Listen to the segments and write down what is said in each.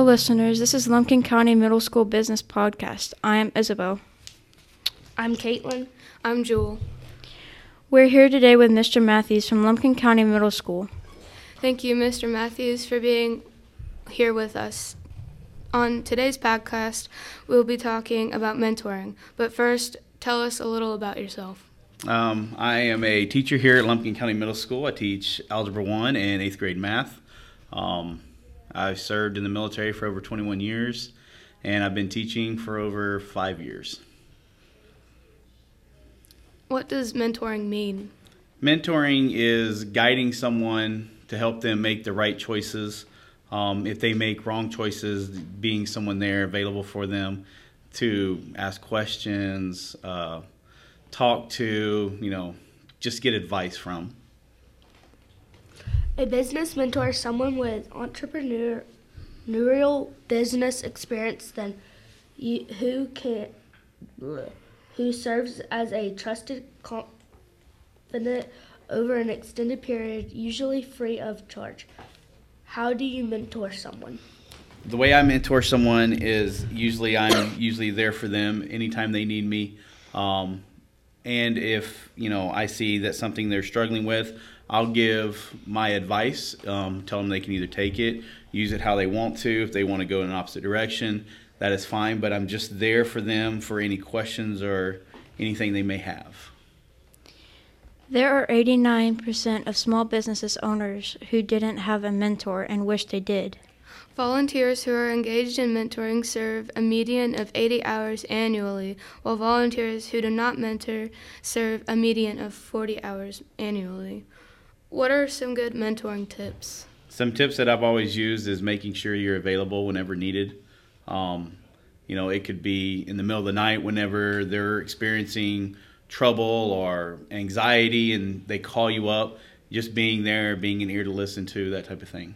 Hello, listeners. This is Lumpkin County Middle School Business Podcast. I am Isabel. I'm Caitlin. I'm Jewel. We're here today with Mr. Matthews from Lumpkin County Middle School. Thank you, Mr. Matthews, for being here with us. On today's podcast, we'll be talking about mentoring. But first, tell us a little about yourself. Um, I am a teacher here at Lumpkin County Middle School. I teach Algebra 1 and 8th grade math. Um, I've served in the military for over 21 years, and I've been teaching for over five years. What does mentoring mean? Mentoring is guiding someone to help them make the right choices. Um, if they make wrong choices, being someone there available for them to ask questions, uh, talk to, you know, just get advice from. A business mentor is someone with entrepreneurial business experience then you, who can who serves as a trusted confidant over an extended period, usually free of charge. How do you mentor someone? The way I mentor someone is usually I'm usually there for them anytime they need me. Um, and if you know I see that something they're struggling with, I'll give my advice. Um, tell them they can either take it, use it how they want to. If they want to go in an opposite direction, that is fine. But I'm just there for them for any questions or anything they may have. There are 89% of small businesses owners who didn't have a mentor and wish they did. Volunteers who are engaged in mentoring serve a median of 80 hours annually, while volunteers who do not mentor serve a median of 40 hours annually. What are some good mentoring tips? Some tips that I've always used is making sure you're available whenever needed. Um, you know, it could be in the middle of the night whenever they're experiencing trouble or anxiety and they call you up. Just being there, being an ear to listen to, that type of thing.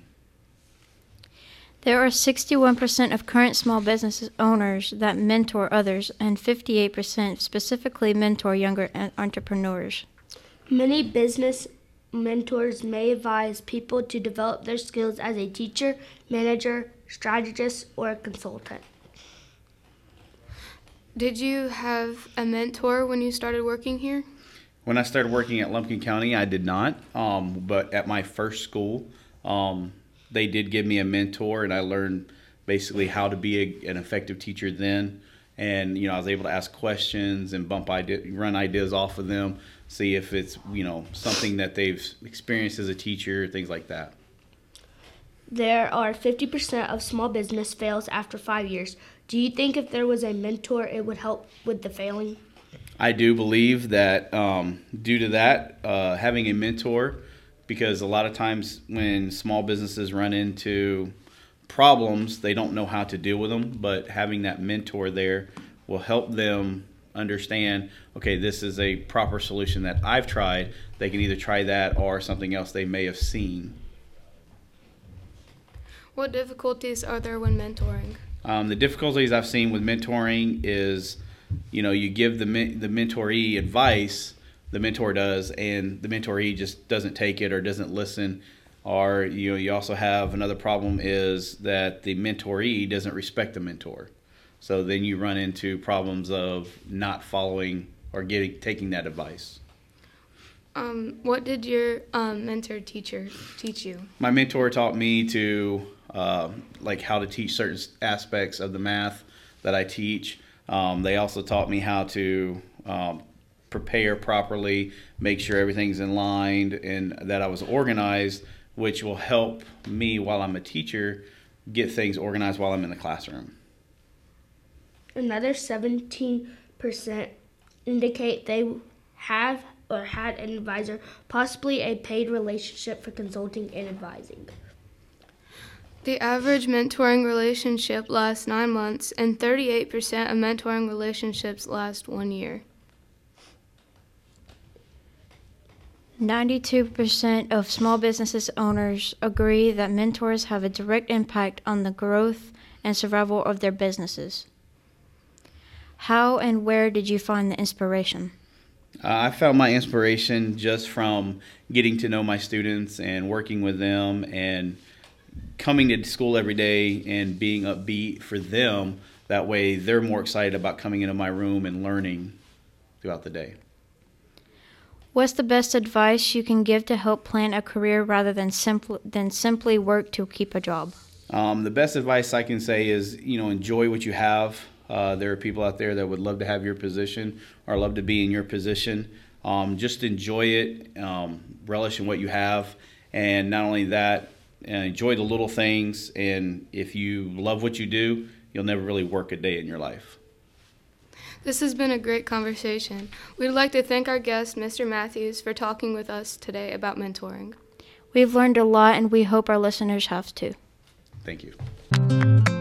There are 61% of current small business owners that mentor others, and 58% specifically mentor younger entrepreneurs. Many business mentors may advise people to develop their skills as a teacher, manager, strategist, or consultant. Did you have a mentor when you started working here? When I started working at Lumpkin County, I did not. Um, but at my first school, um, they did give me a mentor, and I learned basically how to be a, an effective teacher then. And you know, I was able to ask questions and bump idea, run ideas off of them, see if it's you know something that they've experienced as a teacher, things like that. There are 50% of small business fails after five years. Do you think if there was a mentor, it would help with the failing? I do believe that um, due to that, uh, having a mentor because a lot of times when small businesses run into problems, they don't know how to deal with them. But having that mentor there will help them understand okay, this is a proper solution that I've tried. They can either try that or something else they may have seen. What difficulties are there when mentoring? Um, the difficulties I've seen with mentoring is, you know, you give the the mentoree advice, the mentor does, and the mentoree just doesn't take it or doesn't listen. Or you know, you also have another problem is that the mentoree doesn't respect the mentor. So then you run into problems of not following or getting taking that advice. Um, what did your um, mentor teacher teach you? My mentor taught me to uh, like how to teach certain aspects of the math that I teach. Um, they also taught me how to um, prepare properly, make sure everything's in line, and that I was organized, which will help me while I'm a teacher get things organized while I'm in the classroom. Another 17% indicate they have or had an advisor, possibly a paid relationship for consulting and advising. The average mentoring relationship lasts nine months, and 38% of mentoring relationships last one year. 92% of small businesses owners agree that mentors have a direct impact on the growth and survival of their businesses. How and where did you find the inspiration? Uh, I found my inspiration just from getting to know my students and working with them and coming to school every day and being upbeat for them. That way, they're more excited about coming into my room and learning throughout the day. What's the best advice you can give to help plan a career rather than simply than simply work to keep a job? Um, the best advice I can say is, you know, enjoy what you have. Uh, there are people out there that would love to have your position or love to be in your position. Um, just enjoy it, um, relish in what you have, and not only that, uh, enjoy the little things. And if you love what you do, you'll never really work a day in your life. This has been a great conversation. We'd like to thank our guest, Mr. Matthews, for talking with us today about mentoring. We've learned a lot and we hope our listeners have too. Thank you.